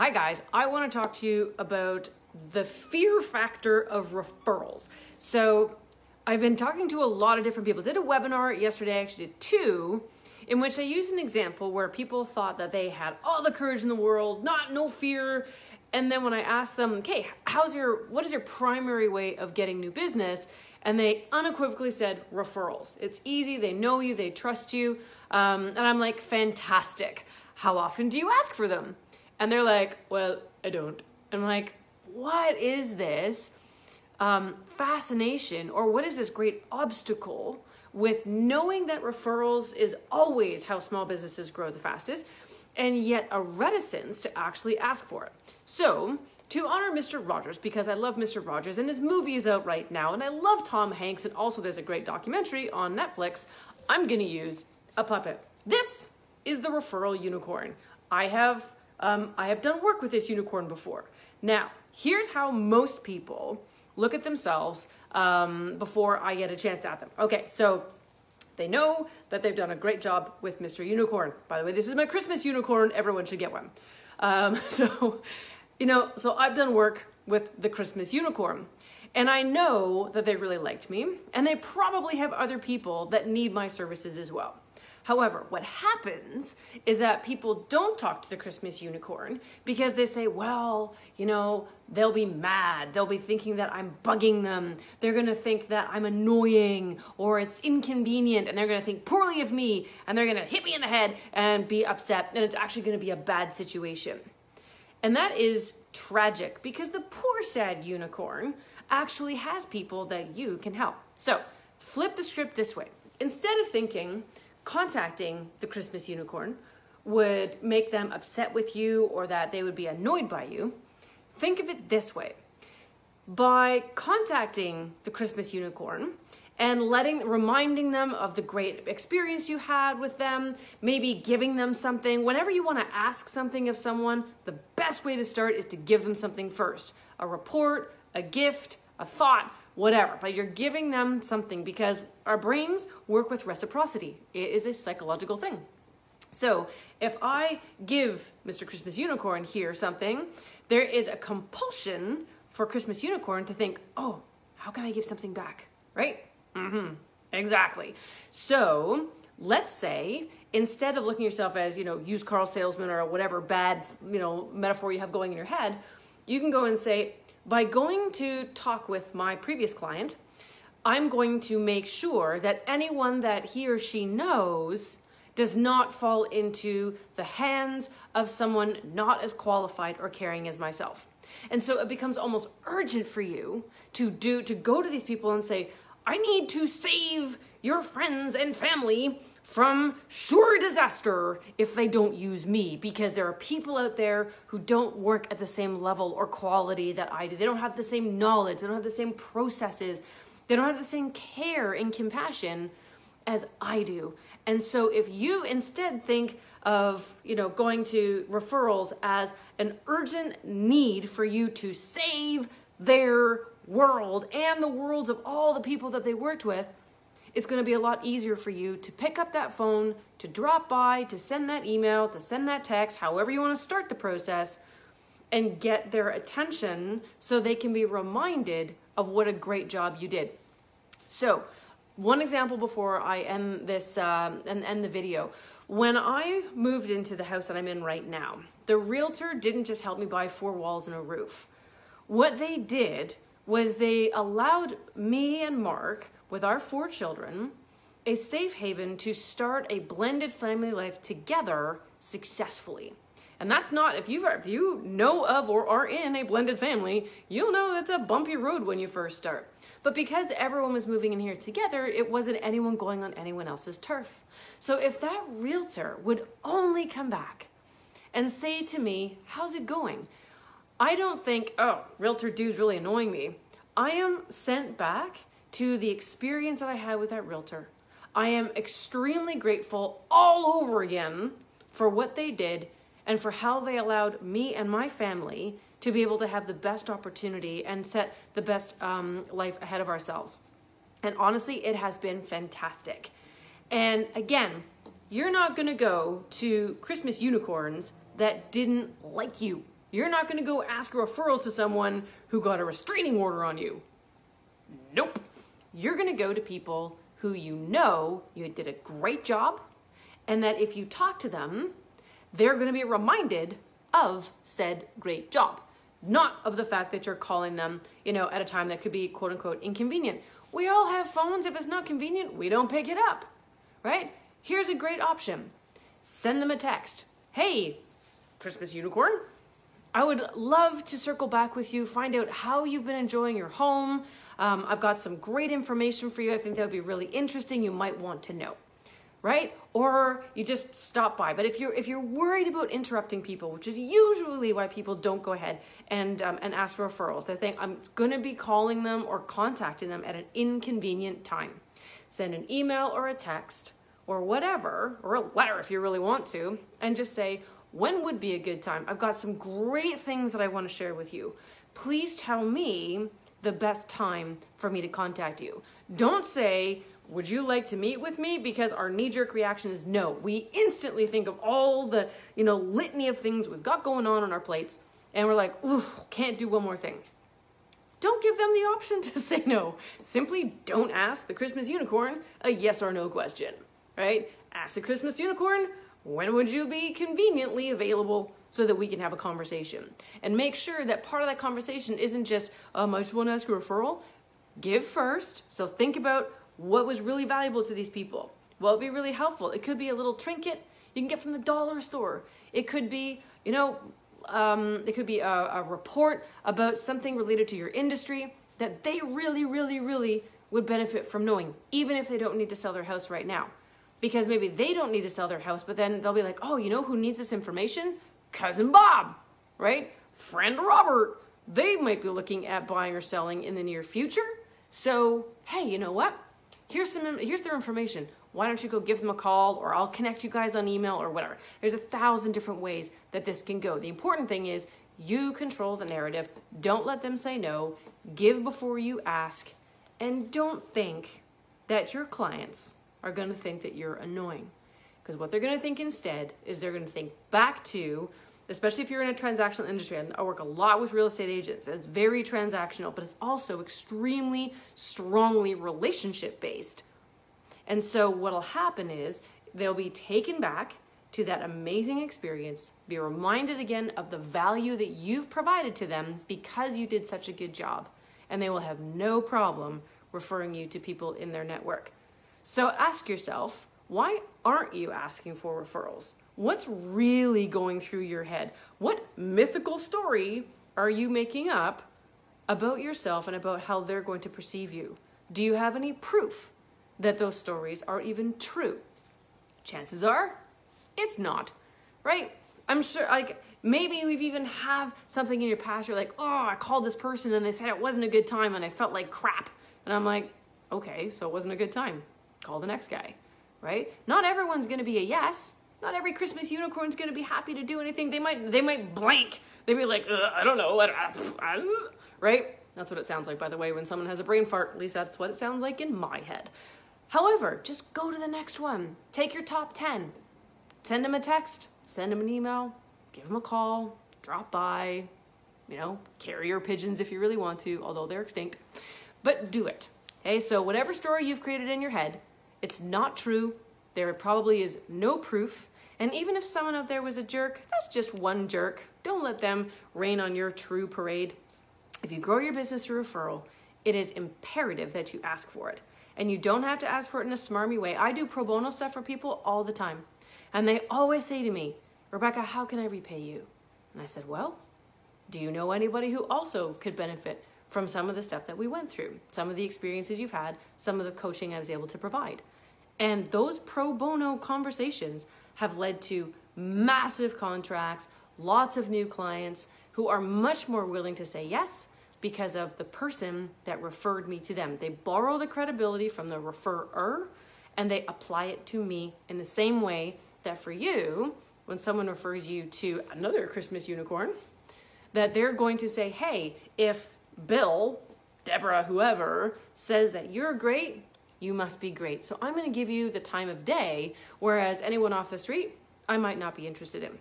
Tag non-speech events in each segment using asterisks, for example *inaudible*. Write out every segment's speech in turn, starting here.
Hi, guys. I want to talk to you about the fear factor of referrals. So, I've been talking to a lot of different people. I did a webinar yesterday, I actually did two, in which I used an example where people thought that they had all the courage in the world, not no fear. And then when I asked them, okay, how's your what is your primary way of getting new business? And they unequivocally said referrals. It's easy, they know you, they trust you. Um, and I'm like, fantastic. How often do you ask for them? And they're like, well, I don't. I'm like, what is this um, fascination or what is this great obstacle with knowing that referrals is always how small businesses grow the fastest and yet a reticence to actually ask for it? So, to honor Mr. Rogers, because I love Mr. Rogers and his movie is out right now, and I love Tom Hanks, and also there's a great documentary on Netflix, I'm gonna use a puppet. This is the referral unicorn. I have um, I have done work with this unicorn before. Now, here's how most people look at themselves um, before I get a chance at them. Okay, so they know that they've done a great job with Mr. Unicorn. By the way, this is my Christmas unicorn. Everyone should get one. Um, *laughs* so, you know, so I've done work with the Christmas unicorn. And I know that they really liked me, and they probably have other people that need my services as well. However, what happens is that people don't talk to the Christmas unicorn because they say, well, you know, they'll be mad. They'll be thinking that I'm bugging them. They're going to think that I'm annoying or it's inconvenient and they're going to think poorly of me and they're going to hit me in the head and be upset and it's actually going to be a bad situation. And that is tragic because the poor, sad unicorn actually has people that you can help. So flip the script this way. Instead of thinking, contacting the Christmas unicorn would make them upset with you or that they would be annoyed by you, think of it this way. By contacting the Christmas unicorn and letting reminding them of the great experience you had with them, maybe giving them something, whenever you want to ask something of someone, the best way to start is to give them something first. A report, a gift, a thought, whatever, but you're giving them something because our brains work with reciprocity. It is a psychological thing. So if I give Mr. Christmas Unicorn here something, there is a compulsion for Christmas Unicorn to think, oh, how can I give something back? Right? Mm-hmm. Exactly. So let's say instead of looking yourself as, you know, used car salesman or whatever bad, you know, metaphor you have going in your head, you can go and say, by going to talk with my previous client, I'm going to make sure that anyone that he or she knows does not fall into the hands of someone not as qualified or caring as myself. And so it becomes almost urgent for you to do to go to these people and say, I need to save your friends and family from sure disaster if they don't use me because there are people out there who don't work at the same level or quality that I do. They don't have the same knowledge, they don't have the same processes, they don't have the same care and compassion as I do. And so if you instead think of, you know, going to referrals as an urgent need for you to save their world and the worlds of all the people that they worked with, it's going to be a lot easier for you to pick up that phone, to drop by, to send that email, to send that text, however you want to start the process, and get their attention so they can be reminded of what a great job you did. So, one example before I end this um, and end the video. When I moved into the house that I'm in right now, the realtor didn't just help me buy four walls and a roof. What they did was they allowed me and Mark with our four children, a safe haven to start a blended family life together successfully. And that's not if you if you know of or are in a blended family, you'll know that's a bumpy road when you first start. But because everyone was moving in here together, it wasn't anyone going on anyone else's turf. So if that realtor would only come back and say to me, "How's it going?" I don't think, "Oh, realtor dude's really annoying me." I am sent back to the experience that I had with that realtor. I am extremely grateful all over again for what they did and for how they allowed me and my family to be able to have the best opportunity and set the best um, life ahead of ourselves. And honestly, it has been fantastic. And again, you're not gonna go to Christmas unicorns that didn't like you. You're not going to go ask a referral to someone who got a restraining order on you. Nope. You're going to go to people who you know you did a great job, and that if you talk to them, they're going to be reminded of said great job, not of the fact that you're calling them, you know, at a time that could be quote unquote inconvenient. We all have phones. If it's not convenient, we don't pick it up, right? Here's a great option send them a text. Hey, Christmas unicorn, I would love to circle back with you, find out how you've been enjoying your home. Um, I've got some great information for you. I think that would be really interesting. You might want to know, right? Or you just stop by. But if you're if you're worried about interrupting people, which is usually why people don't go ahead and um, and ask for referrals, they think I'm going to be calling them or contacting them at an inconvenient time. Send an email or a text or whatever, or a letter if you really want to, and just say when would be a good time? I've got some great things that I want to share with you. Please tell me the best time for me to contact you. Don't say, would you like to meet with me? Because our knee-jerk reaction is no. We instantly think of all the, you know, litany of things we've got going on on our plates, and we're like, ooh, can't do one more thing. Don't give them the option to *laughs* say no. Simply don't ask the Christmas unicorn a yes or no question, right? Ask the Christmas unicorn, when would you be conveniently available so that we can have a conversation? And make sure that part of that conversation isn't just, um, I just want to ask a referral. Give first. So think about what was really valuable to these people. What would be really helpful? It could be a little trinket you can get from the dollar store. It could be, you know, um, it could be a, a report about something related to your industry that they really, really, really would benefit from knowing, even if they don't need to sell their house right now because maybe they don't need to sell their house, but then they'll be like, oh, you know who needs this information? Cousin Bob, right? Friend Robert. They might be looking at buying or selling in the near future. So, hey, you know what? Here's some here's their information. Why don't you go give them a call or I'll connect you guys on email or whatever. There's a thousand different ways that this can go. The important thing is you control the narrative. Don't let them say no. Give before you ask. And don't think that your clients are going to think that you're annoying. Because what they're going to think instead is they're going to think back to, especially if you're in a transactional industry. And I work a lot with real estate agents, and it's very transactional, but it's also extremely strongly relationship based. And so what'll happen is they'll be taken back to that amazing experience, be reminded again of the value that you've provided to them because you did such a good job, and they will have no problem referring you to people in their network. So ask yourself, why aren't you asking for referrals? What's really going through your head? What mythical story are you making up about yourself and about how they're going to perceive you? Do you have any proof that those stories are even true? Chances are it's not, right? I'm sure, like, maybe we've even have something in your past. You're like, oh, I called this person and they said it wasn't a good time and I felt like crap. And I'm like, okay, so it wasn't a good time call the next guy, right? Not everyone's going to be a yes. Not every Christmas unicorn's going to be happy to do anything. They might they might blank. They'd be like, uh, I don't know, uh, right? That's what it sounds like, by the way, when someone has a brain fart. At least that's what it sounds like in my head. However, just go to the next one. Take your top 10. Send them a text, send them an email, give them a call, drop by, you know, carrier pigeons if you really want to, although they're extinct. But do it. Okay, so whatever story you've created in your head, it's not true. There probably is no proof. And even if someone out there was a jerk, that's just one jerk. Don't let them rain on your true parade. If you grow your business through referral, it is imperative that you ask for it. And you don't have to ask for it in a smarmy way. I do pro bono stuff for people all the time. And they always say to me, Rebecca, how can I repay you? And I said, Well, do you know anybody who also could benefit from some of the stuff that we went through, some of the experiences you've had, some of the coaching I was able to provide. And those pro bono conversations have led to massive contracts, lots of new clients who are much more willing to say yes because of the person that referred me to them. They borrow the credibility from the referrer and they apply it to me in the same way that for you, when someone refers you to another Christmas unicorn, that they're going to say, hey, if Bill, Deborah, whoever says that you're great, you must be great. So I'm going to give you the time of day, whereas anyone off the street, I might not be interested in.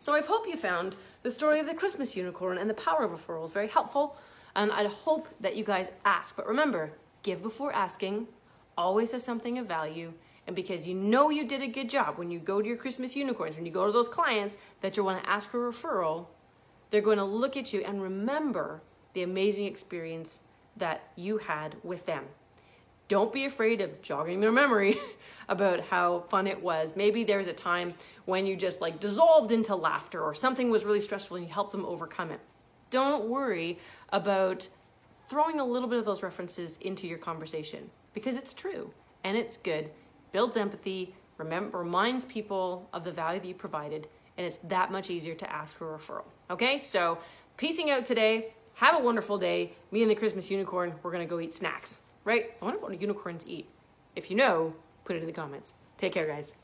So I hope you found the story of the Christmas unicorn and the power of referrals. Very helpful. And I hope that you guys ask. But remember, give before asking, always have something of value. And because you know you did a good job when you go to your Christmas unicorns, when you go to those clients that you want to ask for a referral, they're going to look at you and remember the amazing experience that you had with them. Don't be afraid of jogging their memory *laughs* about how fun it was. Maybe there's a time when you just like dissolved into laughter or something was really stressful and you helped them overcome it. Don't worry about throwing a little bit of those references into your conversation because it's true and it's good, builds empathy, remember, reminds people of the value that you provided, and it's that much easier to ask for a referral. Okay, so piecing out today. Have a wonderful day. Me and the Christmas unicorn, we're gonna go eat snacks, right? I wonder what unicorns eat. If you know, put it in the comments. Take care, guys.